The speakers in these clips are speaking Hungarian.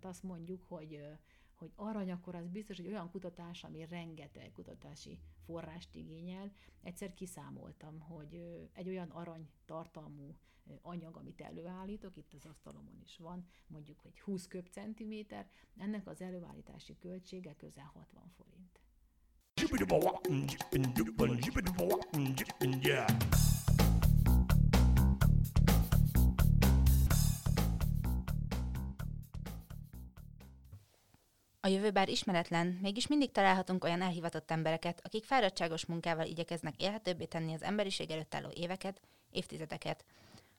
Tehát azt mondjuk, hogy hogy arany, akkor az biztos, hogy olyan kutatás, ami rengeteg kutatási forrást igényel. Egyszer kiszámoltam, hogy egy olyan arany tartalmú anyag, amit előállítok, itt az asztalomon is van, mondjuk, hogy 20 köbcentiméter, ennek az előállítási költsége közel 60 forint. A jövő bár ismeretlen, mégis mindig találhatunk olyan elhivatott embereket, akik fáradtságos munkával igyekeznek élhetőbbé tenni az emberiség előtt álló éveket, évtizedeket.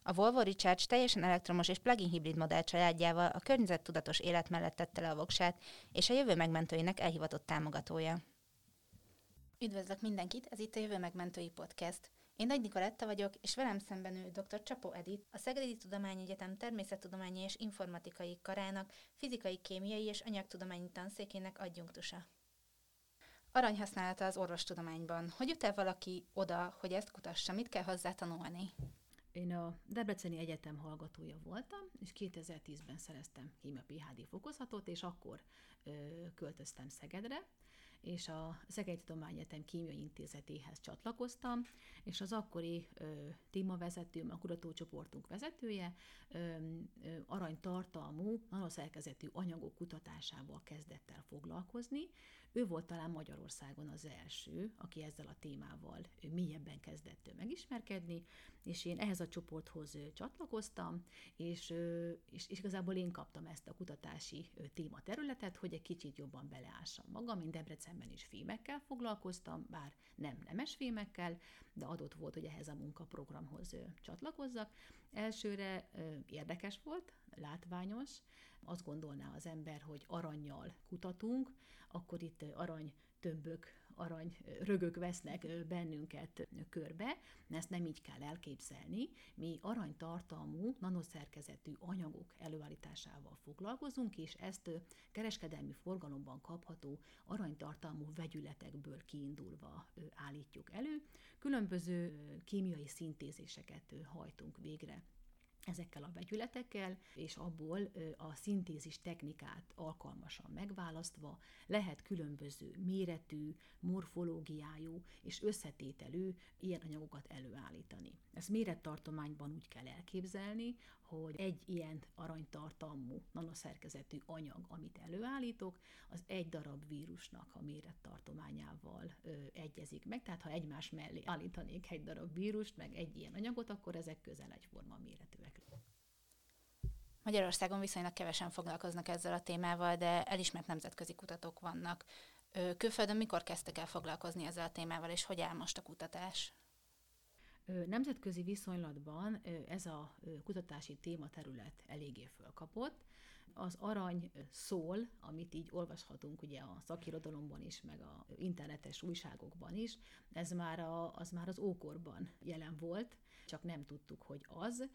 A Volvo Recharge teljesen elektromos és plug-in hibrid modell családjával a környezettudatos élet mellett tette le a voksát, és a jövő megmentőinek elhivatott támogatója. Üdvözlök mindenkit, ez itt a Jövő Megmentői Podcast. Én Nagy Nikoletta vagyok, és velem szemben ül dr. Csapó Edith, a Szegedi Tudományegyetem Természettudományi és Informatikai Karának Fizikai, Kémiai és Anyagtudományi Tanszékének adjunktusa. Aranyhasználata az orvostudományban. Hogy jut el valaki oda, hogy ezt kutassa? Mit kell hozzá tanulni? Én a Debreceni Egyetem hallgatója voltam, és 2010-ben szereztem kémia PHD fokozatot, és akkor ö, költöztem Szegedre, és a Szegedi Tudományegyetem Kémiai Intézetéhez csatlakoztam, és az akkori ö, témavezetőm, a kutatócsoportunk vezetője ö, ö, aranytartalmú, nanoszerkezetű anyagok kutatásával kezdett el foglalkozni. Ő volt talán Magyarországon az első, aki ezzel a témával mélyebben kezdett megismerkedni, és én ehhez a csoporthoz csatlakoztam, és, és, és igazából én kaptam ezt a kutatási tématerületet, hogy egy kicsit jobban beleássam magam. Én Debrecenben is fémekkel foglalkoztam, bár nem nemes fémekkel, de adott volt, hogy ehhez a munkaprogramhoz csatlakozzak. Elsőre érdekes volt, látványos, azt gondolná az ember, hogy aranyjal kutatunk, akkor itt arany tömbök, arany rögök vesznek bennünket körbe, ezt nem így kell elképzelni. Mi aranytartalmú, nanoszerkezetű anyagok előállításával foglalkozunk, és ezt kereskedelmi forgalomban kapható aranytartalmú vegyületekből kiindulva állítjuk elő. Különböző kémiai szintézéseket hajtunk végre ezekkel a vegyületekkel, és abból a szintézis technikát alkalmasan megválasztva lehet különböző méretű, morfológiájú és összetételű ilyen anyagokat előállítani. Ezt mérettartományban úgy kell elképzelni, hogy egy ilyen aranytartalmú nanoszerkezetű anyag, amit előállítok, az egy darab vírusnak a mérettartományával ö, egyezik meg. Tehát ha egymás mellé állítanék egy darab vírust, meg egy ilyen anyagot, akkor ezek közel egyforma méretűek. Magyarországon viszonylag kevesen foglalkoznak ezzel a témával, de elismert nemzetközi kutatók vannak. Külföldön mikor kezdtek el foglalkozni ezzel a témával, és hogy áll most a kutatás? Nemzetközi viszonylatban ez a kutatási tématerület eléggé fölkapott. Az arany szól, amit így olvashatunk ugye a szakirodalomban is, meg a internetes újságokban is, ez már a, az már az ókorban jelen volt, csak nem tudtuk, hogy az.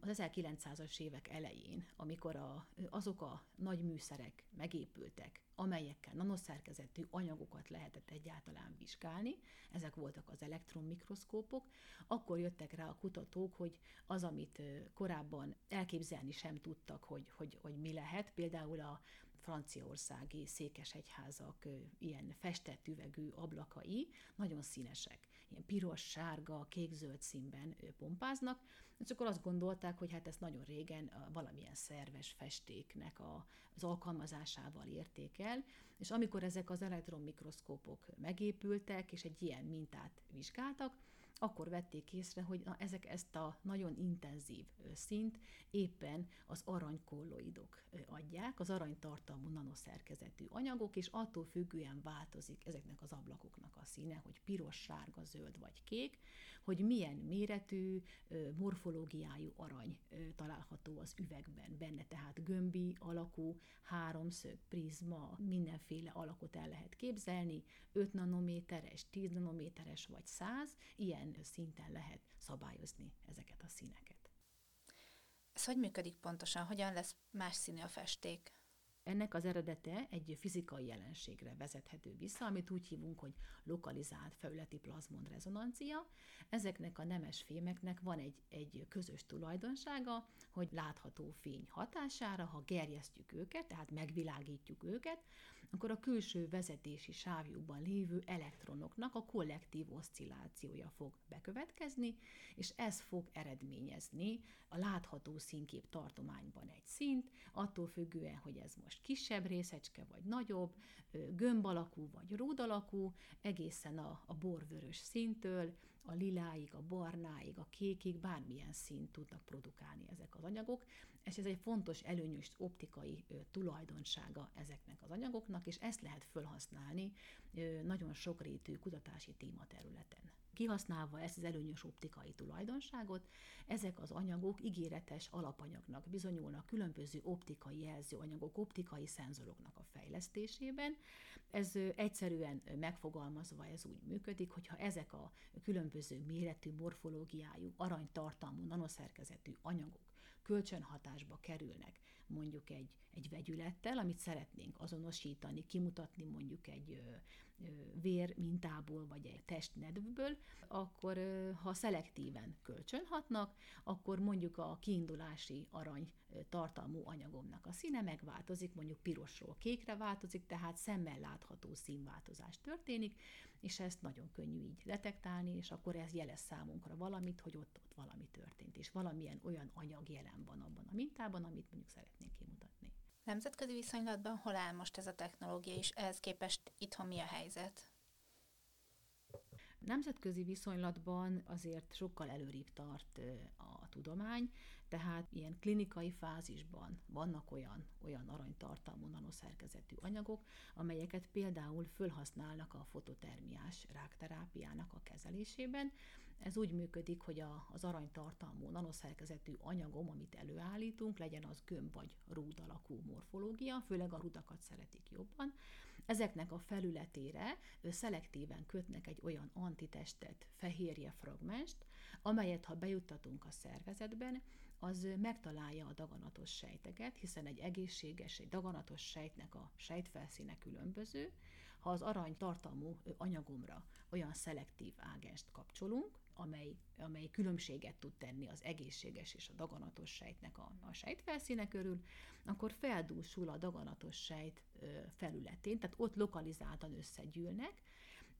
Az 1900-as évek elején, amikor a, azok a nagy műszerek megépültek, amelyekkel nanoszerkezetű anyagokat lehetett egyáltalán vizsgálni, ezek voltak az elektronmikroszkópok, akkor jöttek rá a kutatók, hogy az, amit korábban elképzelni sem tudtak, hogy, hogy, hogy mi lehet, például a franciaországi székesegyházak ilyen festett üvegű ablakai nagyon színesek, ilyen piros, sárga, kék-zöld színben pompáznak, és akkor azt gondolták, hogy hát ezt nagyon régen valamilyen szerves festéknek az alkalmazásával érték el, és amikor ezek az elektronmikroszkópok megépültek, és egy ilyen mintát vizsgáltak, akkor vették észre, hogy na, ezek ezt a nagyon intenzív szint éppen az aranykolloidok adják, az aranytartalmú nanoszerkezetű anyagok, és attól függően változik ezeknek az ablakoknak a színe, hogy piros, sárga, zöld vagy kék, hogy milyen méretű, morfológiájú arany található az üvegben. Benne, tehát gömbi alakú, háromszög, prizma, mindenféle alakot el lehet képzelni, 5 nanométeres, 10 nanométeres vagy 100, ilyen milyen szinten lehet szabályozni ezeket a színeket. Ez hogy működik pontosan? Hogyan lesz más színű a festék? Ennek az eredete egy fizikai jelenségre vezethető vissza, amit úgy hívunk, hogy lokalizált felületi plazmon rezonancia. Ezeknek a nemes fémeknek van egy, egy közös tulajdonsága, hogy látható fény hatására, ha gerjesztjük őket, tehát megvilágítjuk őket, akkor a külső vezetési sávjukban lévő elektronoknak a kollektív oszcillációja fog bekövetkezni, és ez fog eredményezni a látható színkép tartományban egy szint, attól függően, hogy ez most kisebb részecske, vagy nagyobb, gömb alakú, vagy ród alakú, egészen a, a borvörös szintől, a liláig, a barnáig, a kékig, bármilyen színt tudnak produkálni ezek az anyagok, és ez egy fontos előnyös optikai tulajdonsága ezeknek az anyagoknak, és ezt lehet felhasználni nagyon sokrétű kutatási tématerületen. Kihasználva ezt az előnyös optikai tulajdonságot, ezek az anyagok ígéretes alapanyagnak bizonyulnak különböző optikai jelzőanyagok, optikai szenzoroknak a fejlesztésében. Ez egyszerűen megfogalmazva ez úgy működik, hogyha ezek a különböző méretű, morfológiájú, aranytartalmú, nanoszerkezetű anyagok kölcsönhatásba kerülnek mondjuk egy, egy vegyülettel, amit szeretnénk azonosítani, kimutatni mondjuk egy vér mintából, vagy egy testnedvből, akkor ha szelektíven kölcsönhatnak, akkor mondjuk a kiindulási arany tartalmú anyagomnak a színe megváltozik, mondjuk pirosról kékre változik, tehát szemmel látható színváltozás történik, és ezt nagyon könnyű így detektálni, és akkor ez jelez számunkra valamit, hogy ott, ott valami történt, és valamilyen olyan anyag jelen van abban a mintában, amit mondjuk szeretnénk kimutatni. Nemzetközi viszonylatban hol áll most ez a technológia, és ehhez képest itthon mi a helyzet? Nemzetközi viszonylatban azért sokkal előrébb tart a tudomány, tehát ilyen klinikai fázisban vannak olyan, olyan aranytartalmú nanoszerkezetű anyagok, amelyeket például fölhasználnak a fototermiás rákterápiának a kezelésében. Ez úgy működik, hogy a, az aranytartalmú nanoszerkezetű anyagom, amit előállítunk, legyen az gömb vagy rúd alakú morfológia, főleg a rudakat szeretik jobban, Ezeknek a felületére szelektíven kötnek egy olyan antitestet, fehérje fragmenst, amelyet ha bejuttatunk a szervezetben, az megtalálja a daganatos sejteket, hiszen egy egészséges, egy daganatos sejtnek a sejtfelszíne különböző. Ha az arany tartalmú anyagomra olyan szelektív ágenst kapcsolunk, amely, amely különbséget tud tenni az egészséges és a daganatos sejtnek a, a sejtfelszíne körül, akkor feldúsul a daganatos sejt felületén, tehát ott lokalizáltan összegyűlnek,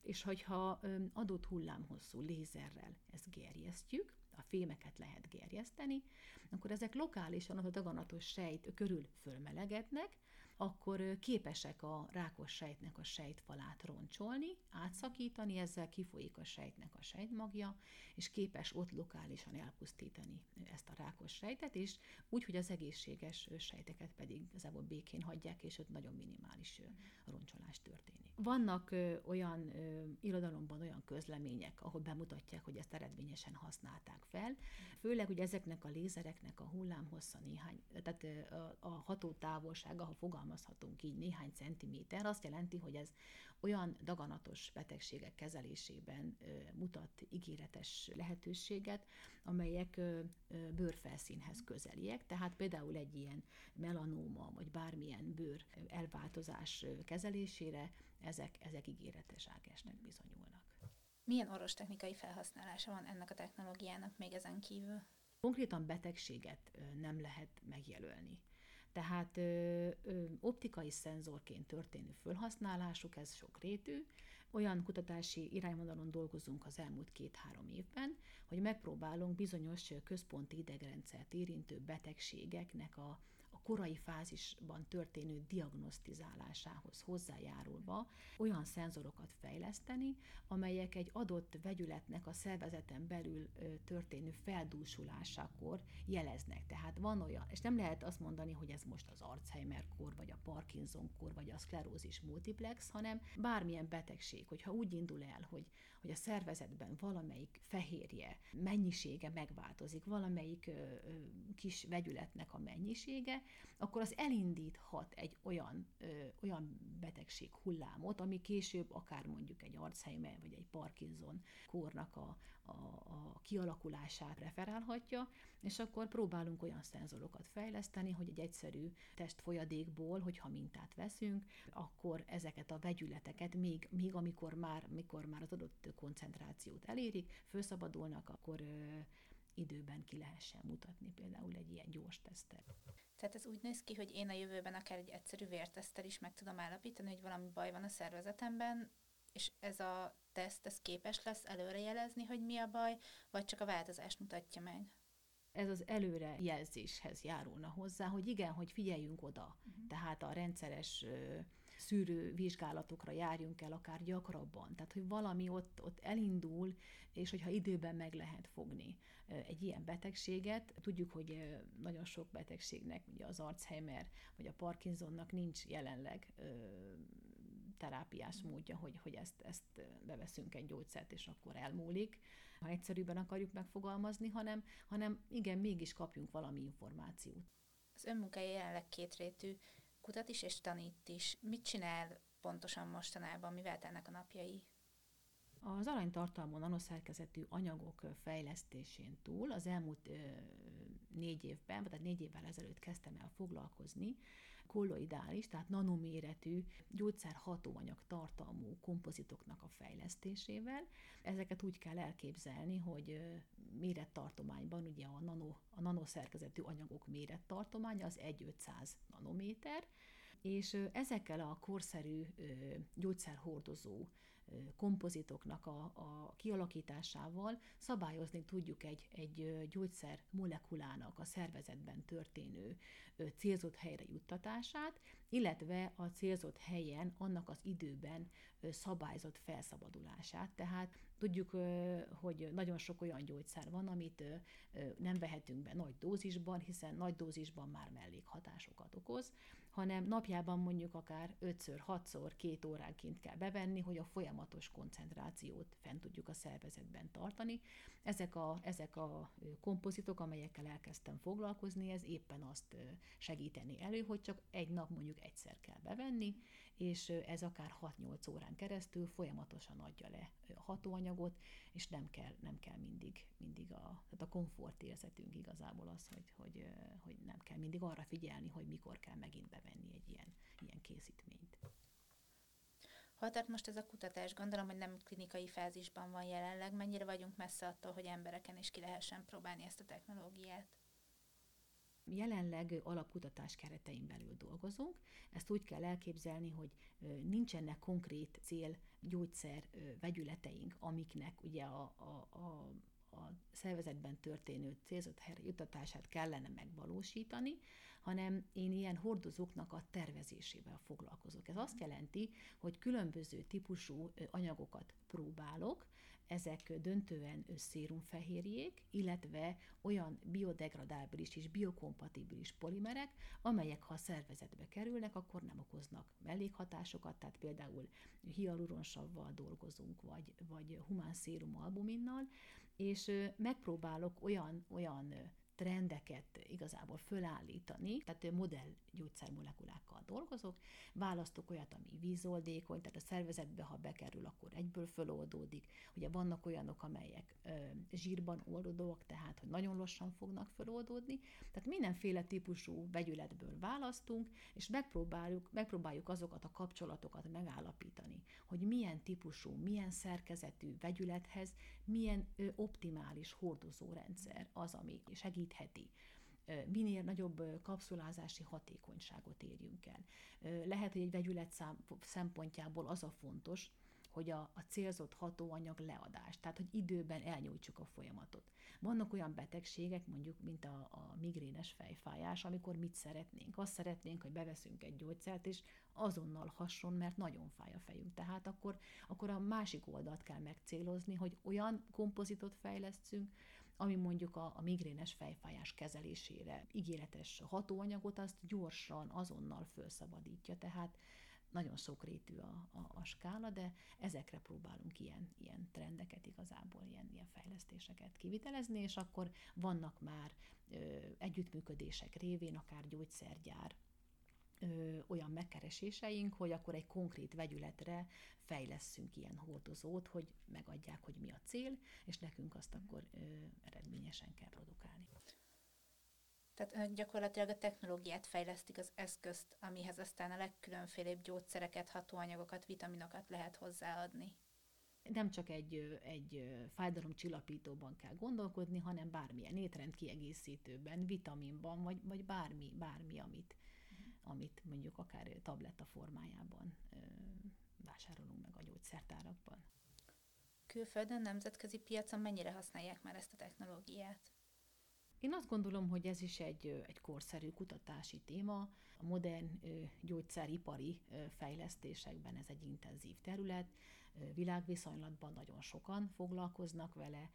és hogyha adott hullámhosszú lézerrel ezt gerjesztjük, a fémeket lehet gerjeszteni, akkor ezek lokálisan a daganatos sejt körül fölmelegednek, akkor képesek a rákos sejtnek a sejtfalát roncsolni, átszakítani, ezzel kifolyik a sejtnek a sejtmagja, és képes ott lokálisan elpusztítani ezt a rákos sejtet, és úgy, hogy az egészséges sejteket pedig igazából békén hagyják, és ott nagyon minimális roncsolás történik. Vannak olyan irodalomban olyan közlemények, ahol bemutatják, hogy ezt eredményesen használták fel, főleg, hogy ezeknek a lézereknek a hullámhossza néhány, tehát a, hatótávolsága, ha fogalmazhatunk így, néhány centiméter, azt jelenti, hogy ez olyan daganatos betegségek kezelésében mutat ígéretes lehetőséget, amelyek bőrfelszínhez közeliek, tehát például egy ilyen melanóma, vagy bármilyen bőr elváltozás kezelésére ezek, ezek ígéretes ágesnek bizonyulnak. Milyen orvostechnikai felhasználása van ennek a technológiának még ezen kívül? Konkrétan betegséget nem lehet megjelölni. Tehát ö, ö, optikai szenzorként történő felhasználásuk, ez sokrétű. Olyan kutatási irányvonalon dolgozunk az elmúlt két-három évben, hogy megpróbálunk bizonyos központi idegrendszert érintő betegségeknek a korai fázisban történő diagnosztizálásához hozzájárulva olyan szenzorokat fejleszteni, amelyek egy adott vegyületnek a szervezeten belül történő feldúsulásakor jeleznek. Tehát van olyan, és nem lehet azt mondani, hogy ez most az Alzheimer-kor, vagy a Parkinson-kor, vagy a szklerózis multiplex, hanem bármilyen betegség, hogyha úgy indul el, hogy, hogy a szervezetben valamelyik fehérje mennyisége megváltozik, valamelyik ö, ö, kis vegyületnek a mennyisége, akkor az elindíthat egy olyan, ö, olyan betegség hullámot, ami később akár mondjuk egy Alzheimer vagy egy Parkinson kórnak a, a, a kialakulását referálhatja, és akkor próbálunk olyan szenzorokat fejleszteni, hogy egy egyszerű testfolyadékból, hogyha mintát veszünk, akkor ezeket a vegyületeket még, még amikor már, mikor már az adott koncentrációt elérik, felszabadulnak, akkor ö, időben ki lehessen mutatni például egy ilyen gyors tesztel. Tehát ez úgy néz ki, hogy én a jövőben akár egy egyszerű vértesztel is meg tudom állapítani, hogy valami baj van a szervezetemben, és ez a teszt, ez képes lesz előrejelezni, hogy mi a baj, vagy csak a változást mutatja meg? Ez az előrejelzéshez járulna hozzá, hogy igen, hogy figyeljünk oda. Uh-huh. Tehát a rendszeres szűrő vizsgálatokra járjunk el akár gyakrabban. Tehát, hogy valami ott, ott elindul, és hogyha időben meg lehet fogni egy ilyen betegséget. Tudjuk, hogy nagyon sok betegségnek, ugye az Alzheimer vagy a Parkinsonnak nincs jelenleg terápiás módja, hogy, hogy ezt, ezt beveszünk egy gyógyszert, és akkor elmúlik, ha egyszerűbben akarjuk megfogalmazni, hanem, hanem igen, mégis kapjunk valami információt. Az önmunkája jelenleg kétrétű, kutat is és tanít is. Mit csinál pontosan mostanában, mivel telnek a napjai? Az aranytartalmú nanoszerkezetű anyagok fejlesztésén túl az elmúlt négy évben, vagy négy évvel ezelőtt kezdtem el foglalkozni kolloidális, tehát nanoméretű gyógyszerhatóanyag tartalmú kompozitoknak a fejlesztésével. Ezeket úgy kell elképzelni, hogy mérettartományban ugye a, nano, a nanoszerkezetű anyagok mérettartománya az 1-500 nanométer, és ezekkel a korszerű gyógyszerhordozó kompozitoknak a, a kialakításával szabályozni tudjuk egy, egy gyógyszer molekulának a szervezetben történő célzott helyre juttatását, illetve a célzott helyen annak az időben szabályzott felszabadulását. Tehát tudjuk, hogy nagyon sok olyan gyógyszer van, amit nem vehetünk be nagy dózisban, hiszen nagy dózisban már mellékhatásokat okoz, hanem napjában mondjuk akár 5-ször, 6-szor, két óránként kell bevenni, hogy a folyamatos koncentrációt fent tudjuk a szervezetben tartani. Ezek a, ezek a kompozitok, amelyekkel elkezdtem foglalkozni, ez éppen azt segíteni elő, hogy csak egy nap mondjuk egyszer kell bevenni, és ez akár 6-8 órán keresztül folyamatosan adja le hatóanyagot, és nem kell, nem kell mindig, mindig a, tehát a komfortérzetünk igazából az, hogy, hogy, hogy nem kell mindig arra figyelni, hogy mikor kell megint bevenni egy ilyen, ilyen készítményt. Hol tart most ez a kutatás? Gondolom, hogy nem klinikai fázisban van jelenleg. Mennyire vagyunk messze attól, hogy embereken is ki lehessen próbálni ezt a technológiát? Jelenleg alapkutatás keretein belül dolgozunk. Ezt úgy kell elképzelni, hogy nincsenek konkrét cél gyógyszer vegyületeink, amiknek ugye a, a, a a szervezetben történő célzott helyre jutatását kellene megvalósítani, hanem én ilyen hordozóknak a tervezésével foglalkozok. Ez azt jelenti, hogy különböző típusú anyagokat próbálok, ezek döntően szérumfehérjék, illetve olyan biodegradábilis és biokompatibilis polimerek, amelyek ha a szervezetbe kerülnek, akkor nem okoznak mellékhatásokat, tehát például hialuronsavval dolgozunk, vagy, vagy humán szérum albuminnal, és megpróbálok olyan, olyan trendeket igazából fölállítani, tehát modell gyógyszermolekulákkal dolgozok, választok olyat, ami vízoldékony, tehát a szervezetbe, ha bekerül, akkor egyből föloldódik. Ugye vannak olyanok, amelyek ö, zsírban oldódóak, tehát hogy nagyon lassan fognak föloldódni. Tehát mindenféle típusú vegyületből választunk, és megpróbáljuk, megpróbáljuk azokat a kapcsolatokat megállapítani, hogy milyen típusú, milyen szerkezetű vegyülethez milyen ö, optimális hordozórendszer az, ami segítheti minél nagyobb kapszulázási hatékonyságot érjünk el. Lehet, hogy egy vegyület szempontjából az a fontos, hogy a, a célzott hatóanyag leadás, tehát hogy időben elnyújtsuk a folyamatot. Vannak olyan betegségek, mondjuk, mint a, a migrénes fejfájás, amikor mit szeretnénk? Azt szeretnénk, hogy beveszünk egy gyógyszert, és azonnal hasson, mert nagyon fáj a fejünk. Tehát akkor, akkor a másik oldalt kell megcélozni, hogy olyan kompozitot fejlesztünk, ami mondjuk a, a migrénes fejfájás kezelésére ígéretes hatóanyagot, azt gyorsan, azonnal felszabadítja. Tehát nagyon sokrétű a, a, a skála, de ezekre próbálunk ilyen, ilyen trendeket igazából, ilyen, ilyen fejlesztéseket kivitelezni, és akkor vannak már ö, együttműködések révén, akár gyógyszergyár, ö, olyan megkereséseink, hogy akkor egy konkrét vegyületre fejleszünk ilyen hordozót, hogy megadják, hogy mi a cél, és nekünk azt akkor ö, eredményesen kell produkálni. Tehát gyakorlatilag a technológiát fejlesztik az eszközt, amihez aztán a legkülönfélébb gyógyszereket, hatóanyagokat, vitaminokat lehet hozzáadni. Nem csak egy, egy fájdalomcsillapítóban kell gondolkodni, hanem bármilyen étrend kiegészítőben, vitaminban, vagy, vagy bármi, bármi, amit, amit mondjuk akár tabletta formájában vásárolunk meg a gyógyszertárakban. Külföldön, nemzetközi piacon mennyire használják már ezt a technológiát? Én azt gondolom, hogy ez is egy, egy korszerű kutatási téma. A modern gyógyszeripari fejlesztésekben ez egy intenzív terület, világviszonylatban nagyon sokan foglalkoznak vele.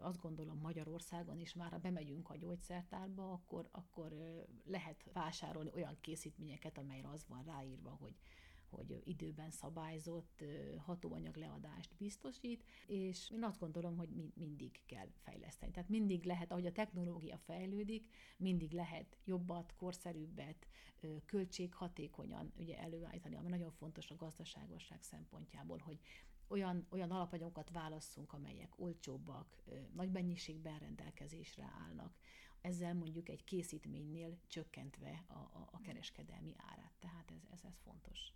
Azt gondolom Magyarországon is már, ha bemegyünk a gyógyszertárba, akkor, akkor lehet vásárolni olyan készítményeket, amelyre az van ráírva, hogy hogy időben szabályzott hatóanyag leadást biztosít, és én azt gondolom, hogy mindig kell fejleszteni. Tehát mindig lehet, ahogy a technológia fejlődik, mindig lehet jobbat, korszerűbbet, költséghatékonyan ugye előállítani, ami nagyon fontos a gazdaságosság szempontjából, hogy olyan, olyan alapanyagokat válasszunk, amelyek olcsóbbak, nagy mennyiségben rendelkezésre állnak, ezzel mondjuk egy készítménynél csökkentve a, a, a kereskedelmi árát. Tehát ez, ez, ez fontos.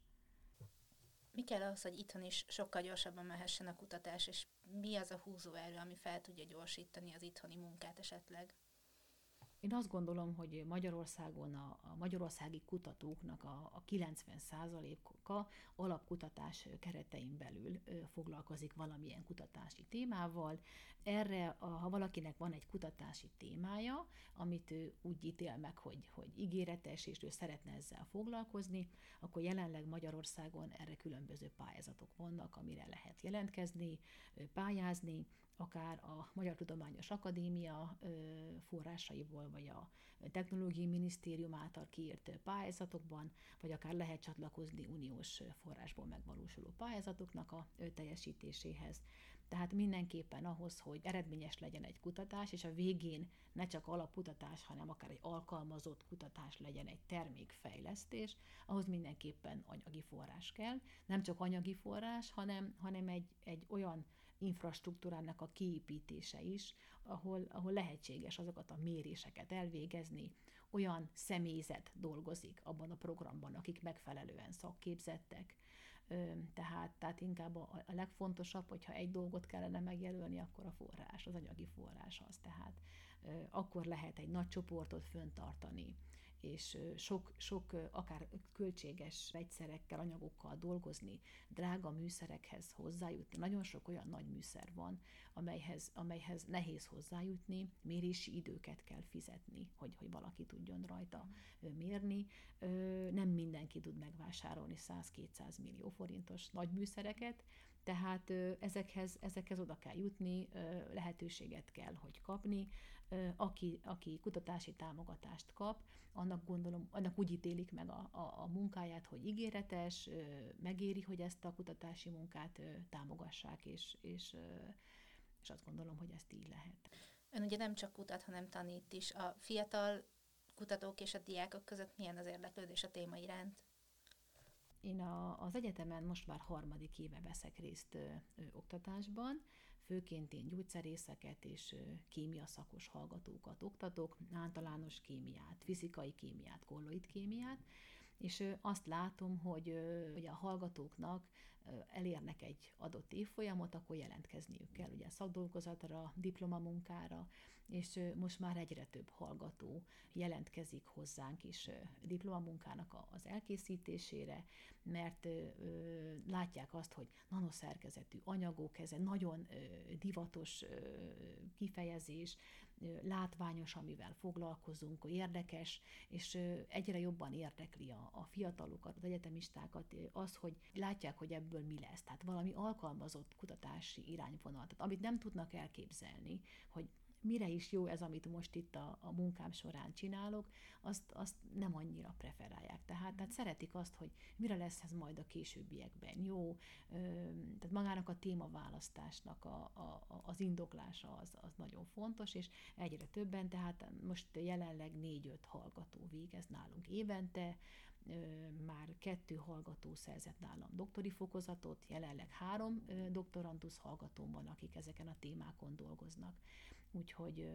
Mi kell ahhoz, hogy itthon is sokkal gyorsabban mehessen a kutatás, és mi az a húzóerő, ami fel tudja gyorsítani az itthoni munkát esetleg? Én azt gondolom, hogy Magyarországon a, a magyarországi kutatóknak a, a 90%-a alapkutatás keretein belül foglalkozik valamilyen kutatási témával. Erre, ha valakinek van egy kutatási témája, amit ő úgy ítél meg, hogy, hogy ígéretes, és ő szeretne ezzel foglalkozni, akkor jelenleg Magyarországon erre különböző pályázatok vannak, amire lehet jelentkezni, pályázni, akár a Magyar Tudományos Akadémia forrásaiból, vagy a Technológiai Minisztérium által kiírt pályázatokban, vagy akár lehet csatlakozni uniós forrásból megvalósuló pályázatoknak a teljesítéséhez. Tehát mindenképpen ahhoz, hogy eredményes legyen egy kutatás, és a végén ne csak alapkutatás, hanem akár egy alkalmazott kutatás legyen egy termékfejlesztés, ahhoz mindenképpen anyagi forrás kell. Nem csak anyagi forrás, hanem, hanem egy, egy olyan infrastruktúrának a kiépítése is, ahol, ahol lehetséges azokat a méréseket elvégezni, olyan személyzet dolgozik abban a programban, akik megfelelően szakképzettek, tehát, tehát inkább a, a legfontosabb, hogyha egy dolgot kellene megjelölni, akkor a forrás, az anyagi forrás az. Tehát akkor lehet egy nagy csoportot föntartani, és sok, sok akár költséges vegyszerekkel, anyagokkal dolgozni, drága műszerekhez hozzájutni. Nagyon sok olyan nagy műszer van, amelyhez, amelyhez nehéz hozzájutni, mérési időket kell fizetni, hogy, hogy valaki tudjon rajta mérni. Nem mindenki tud megvásárolni 100-200 millió forintos nagy műszereket, tehát ezekhez, ezekhez oda kell jutni, lehetőséget kell, hogy kapni. Aki, aki kutatási támogatást kap, annak gondolom, annak úgy ítélik meg a, a, a munkáját, hogy ígéretes, megéri, hogy ezt a kutatási munkát támogassák, és, és, és azt gondolom, hogy ezt így lehet. Ön ugye nem csak kutat, hanem tanít is. A fiatal kutatók és a diákok között milyen az érdeklődés a téma iránt? Én a, az egyetemen most már harmadik éve veszek részt ö, ö, oktatásban, főként én gyógyszerészeket és ö, kémia szakos hallgatókat oktatok, általános kémiát, fizikai kémiát, kolloid kémiát, és azt látom, hogy, hogy a hallgatóknak elérnek egy adott évfolyamot, akkor jelentkezniük kell ugye szakdolgozatra, diplomamunkára, és most már egyre több hallgató jelentkezik hozzánk is diplomamunkának az elkészítésére, mert látják azt, hogy nanoszerkezetű anyagok, ez egy nagyon divatos kifejezés, látványos, amivel foglalkozunk, érdekes, és egyre jobban érdekli a, a fiatalokat, az egyetemistákat az, hogy látják, hogy ebből mi lesz. Tehát valami alkalmazott kutatási irányvonal, tehát amit nem tudnak elképzelni, hogy mire is jó ez, amit most itt a, a munkám során csinálok, azt, azt nem annyira preferálják. Tehát, tehát szeretik azt, hogy mire lesz ez majd a későbbiekben jó, tehát magának a témaválasztásnak a, a, az indoklása az, az nagyon fontos, és egyre többen, tehát most jelenleg négy-öt hallgató végez nálunk évente, már kettő hallgató szerzett nálam doktori fokozatot, jelenleg három doktorandusz hallgatóm van, akik ezeken a témákon dolgoznak. Úgyhogy,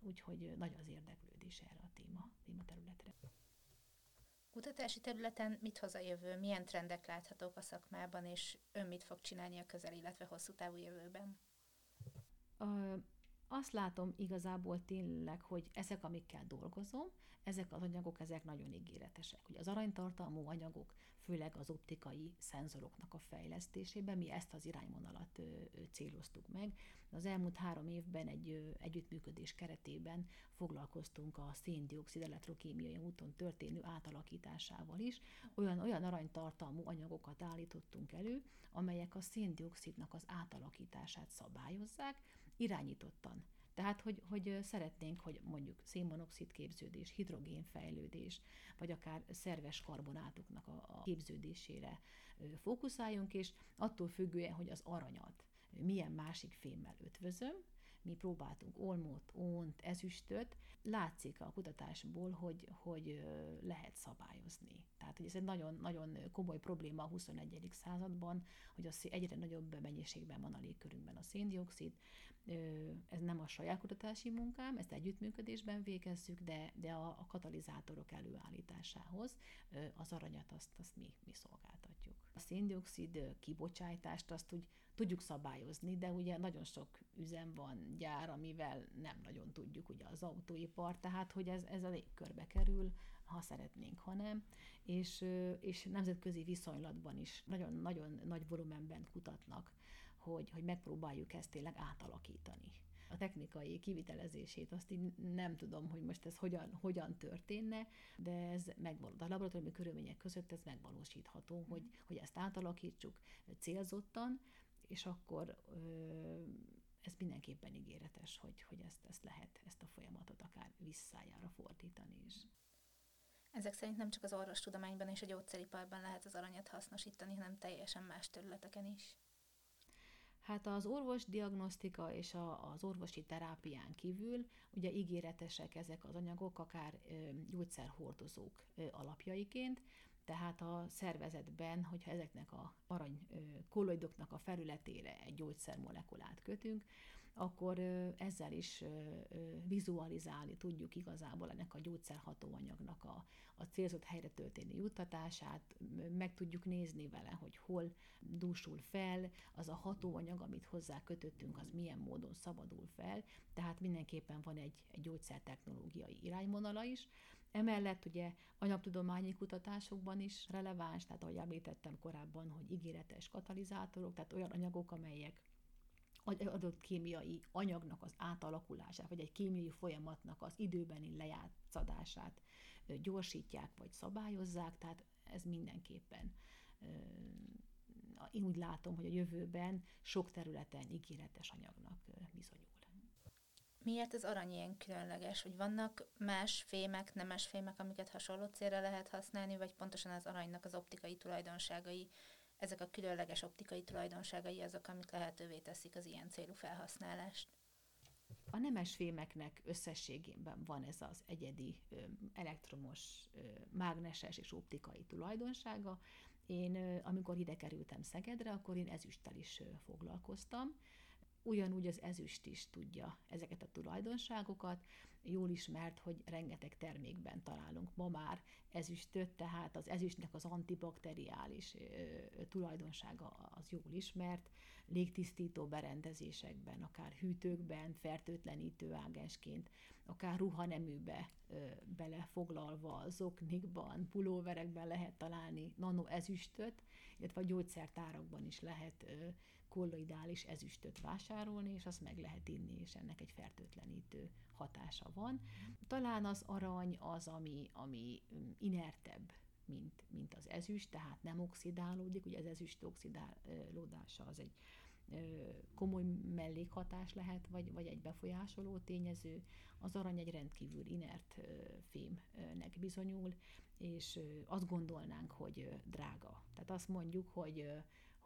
úgyhogy nagy az érdeklődés erre a téma, tématerületre. Kutatási területen mit hoz a jövő, milyen trendek láthatók a szakmában, és ön mit fog csinálni a közel, illetve hosszú távú jövőben? A, azt látom igazából tényleg, hogy ezek, amikkel dolgozom, ezek az anyagok, ezek nagyon ígéretesek. Ugye az aranytartalmú anyagok, főleg az optikai szenzoroknak a fejlesztésében, mi ezt az irányvonalat céloztuk meg. Az elmúlt három évben egy együttműködés keretében foglalkoztunk a széndiokszid elektrokémiai úton történő átalakításával is. Olyan, olyan aranytartalmú anyagokat állítottunk elő, amelyek a széndiokszidnak az átalakítását szabályozzák, irányítottan. Tehát, hogy, hogy szeretnénk, hogy mondjuk szénmonoxid képződés, hidrogénfejlődés, vagy akár szerves karbonátoknak a, a képződésére fókuszáljunk, és attól függően, hogy az aranyat milyen másik fémmel ötvözöm, mi próbáltunk olmot, ónt, ezüstöt, látszik a kutatásból, hogy, hogy lehet szabályozni. Tehát, hogy ez egy nagyon, nagyon komoly probléma a 21. században, hogy az egyre nagyobb mennyiségben van a légkörünkben a széndiokszid, ez nem a saját kutatási munkám, ezt együttműködésben végezzük, de, de a, a katalizátorok előállításához az aranyat azt, azt mi, mi szolgáltatjuk. A széndiokszid kibocsátást azt úgy tudjuk szabályozni, de ugye nagyon sok üzem van, gyár, amivel nem nagyon tudjuk, ugye az autóipar, tehát hogy ez, ez a légkörbe kerül, ha szeretnénk, ha nem, és, és nemzetközi viszonylatban is nagyon-nagyon nagy volumenben kutatnak hogy, hogy megpróbáljuk ezt tényleg átalakítani. A technikai kivitelezését azt így nem tudom, hogy most ez hogyan, hogyan történne, de ez megvalósítható. A laboratóriumi körülmények között ez megvalósítható, hogy, hogy ezt átalakítsuk célzottan, és akkor ez mindenképpen ígéretes, hogy, hogy ezt, ezt lehet, ezt a folyamatot akár visszájára fordítani is. Ezek szerint nem csak az orvostudományban és a gyógyszeriparban lehet az aranyat hasznosítani, hanem teljesen más területeken is. Hát az orvosdiagnosztika és a, az orvosi terápián kívül ugye ígéretesek ezek az anyagok, akár gyógyszerhordozók alapjaiként, tehát a szervezetben, hogyha ezeknek a arany kolloidoknak a felületére egy gyógyszermolekulát kötünk, akkor ezzel is vizualizálni tudjuk igazából ennek a gyógyszerhatóanyagnak a, a célzott helyre történő juttatását, meg tudjuk nézni vele, hogy hol dúsul fel, az a hatóanyag, amit hozzá kötöttünk, az milyen módon szabadul fel, tehát mindenképpen van egy, egy gyógyszertechnológiai irányvonala is. Emellett ugye anyagtudományi kutatásokban is releváns, tehát ahogy említettem korábban, hogy ígéretes katalizátorok, tehát olyan anyagok, amelyek adott kémiai anyagnak az átalakulását, vagy egy kémiai folyamatnak az időbeni lejátszadását gyorsítják, vagy szabályozzák, tehát ez mindenképpen én úgy látom, hogy a jövőben sok területen ígéretes anyagnak bizonyul. Miért az arany ilyen különleges? Hogy vannak más fémek, nemes fémek, amiket hasonló célra lehet használni, vagy pontosan az aranynak az optikai tulajdonságai ezek a különleges optikai tulajdonságai azok, amik lehetővé teszik az ilyen célú felhasználást. A nemes fémeknek összességében van ez az egyedi elektromos, mágneses és optikai tulajdonsága. Én, amikor ide kerültem Szegedre, akkor én ezüsttel is foglalkoztam. Ugyanúgy az ezüst is tudja ezeket a tulajdonságokat, jól ismert, hogy rengeteg termékben találunk ma már ezüstöt, tehát az ezüstnek az antibakteriális tulajdonsága az jól ismert, légtisztító berendezésekben, akár hűtőkben, fertőtlenítő ágensként, akár ruhaneműbe belefoglalva, zoknikban, pulóverekben lehet találni nanoezüstöt, illetve a gyógyszertárakban is lehet kolloidális ezüstöt vásárolni, és azt meg lehet inni, és ennek egy fertőtlenítő hatása van. Talán az arany az, ami, ami mm, inertebb, mint, mint az ezüst, tehát nem oxidálódik, ugye az ezüst oxidálódása az egy komoly mellékhatás lehet, vagy, vagy egy befolyásoló tényező. Az arany egy rendkívül inert fémnek bizonyul, és azt gondolnánk, hogy drága. Tehát azt mondjuk, hogy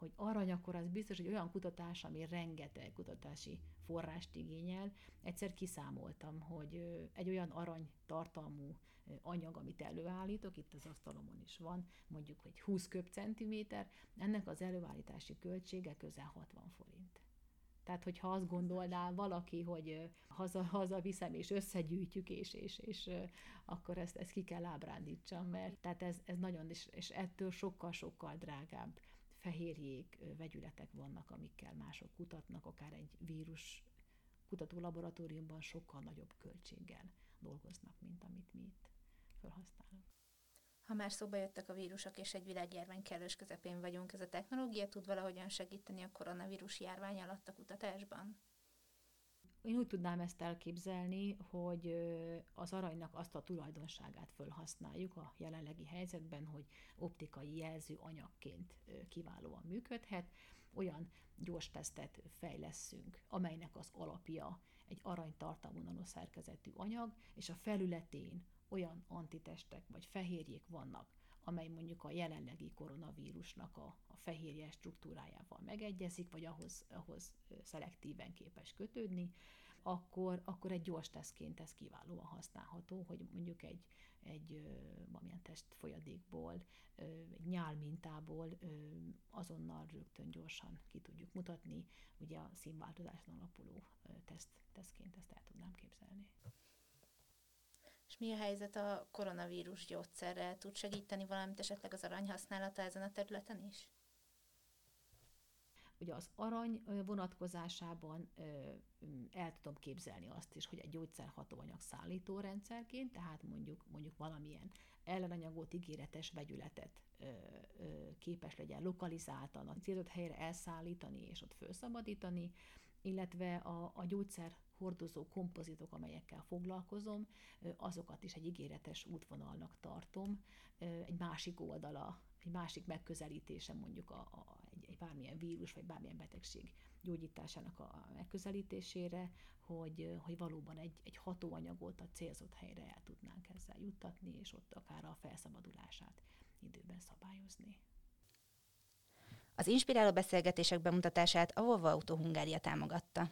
hogy arany, akkor az biztos, hogy olyan kutatás, ami rengeteg kutatási forrást igényel. Egyszer kiszámoltam, hogy egy olyan arany tartalmú anyag, amit előállítok, itt az asztalomon is van, mondjuk, hogy 20 köbcentiméter, ennek az előállítási költsége közel 60 forint. Tehát, hogyha azt gondolná valaki, hogy haza, haza viszem, és összegyűjtjük, és, és, és akkor ezt, ezt ki kell ábrándítsam, mert tehát ez, ez nagyon, és, és ettől sokkal-sokkal drágább fehérjék, vegyületek vannak, amikkel mások kutatnak, akár egy vírus kutató laboratóriumban sokkal nagyobb költséggel dolgoznak, mint amit mi itt felhasználunk. Ha már szóba jöttek a vírusok, és egy világjárvány kellős közepén vagyunk, ez a technológia tud valahogyan segíteni a koronavírus járvány alatt a kutatásban? Én úgy tudnám ezt elképzelni, hogy az aranynak azt a tulajdonságát felhasználjuk a jelenlegi helyzetben, hogy optikai jelző anyagként kiválóan működhet. Olyan gyors tesztet fejleszünk, amelynek az alapja egy aranytartalmú nanoszerkezetű anyag, és a felületén olyan antitestek vagy fehérjék vannak, amely mondjuk a jelenlegi koronavírusnak a, a fehérje struktúrájával megegyezik, vagy ahhoz, ahhoz szelektíven képes kötődni, akkor, akkor egy gyors tesztként ez kiválóan használható, hogy mondjuk egy, egy valamilyen testfolyadékból, egy nyálmintából azonnal rögtön gyorsan ki tudjuk mutatni, ugye a színváltozáson alapuló teszt, tesztként ezt el tudnám képzelni. Mi a helyzet a koronavírus gyógyszerrel? Tud segíteni valamit esetleg az arany használata ezen a területen is? Ugye az arany vonatkozásában el tudom képzelni azt is, hogy egy gyógyszer hatóanyag szállító rendszerként, tehát mondjuk, mondjuk valamilyen ellenanyagot, ígéretes vegyületet képes legyen lokalizáltan a célzott helyre elszállítani és ott felszabadítani, illetve a, a gyógyszer hordozó kompozitok, amelyekkel foglalkozom, azokat is egy ígéretes útvonalnak tartom. Egy másik oldala, egy másik megközelítése mondjuk a, a, egy, egy bármilyen vírus vagy bármilyen betegség gyógyításának a megközelítésére, hogy, hogy valóban egy, egy hatóanyagot a célzott helyre el tudnánk ezzel juttatni, és ott akár a felszabadulását időben szabályozni. Az inspiráló beszélgetések bemutatását a Volvo Auto Hungária támogatta.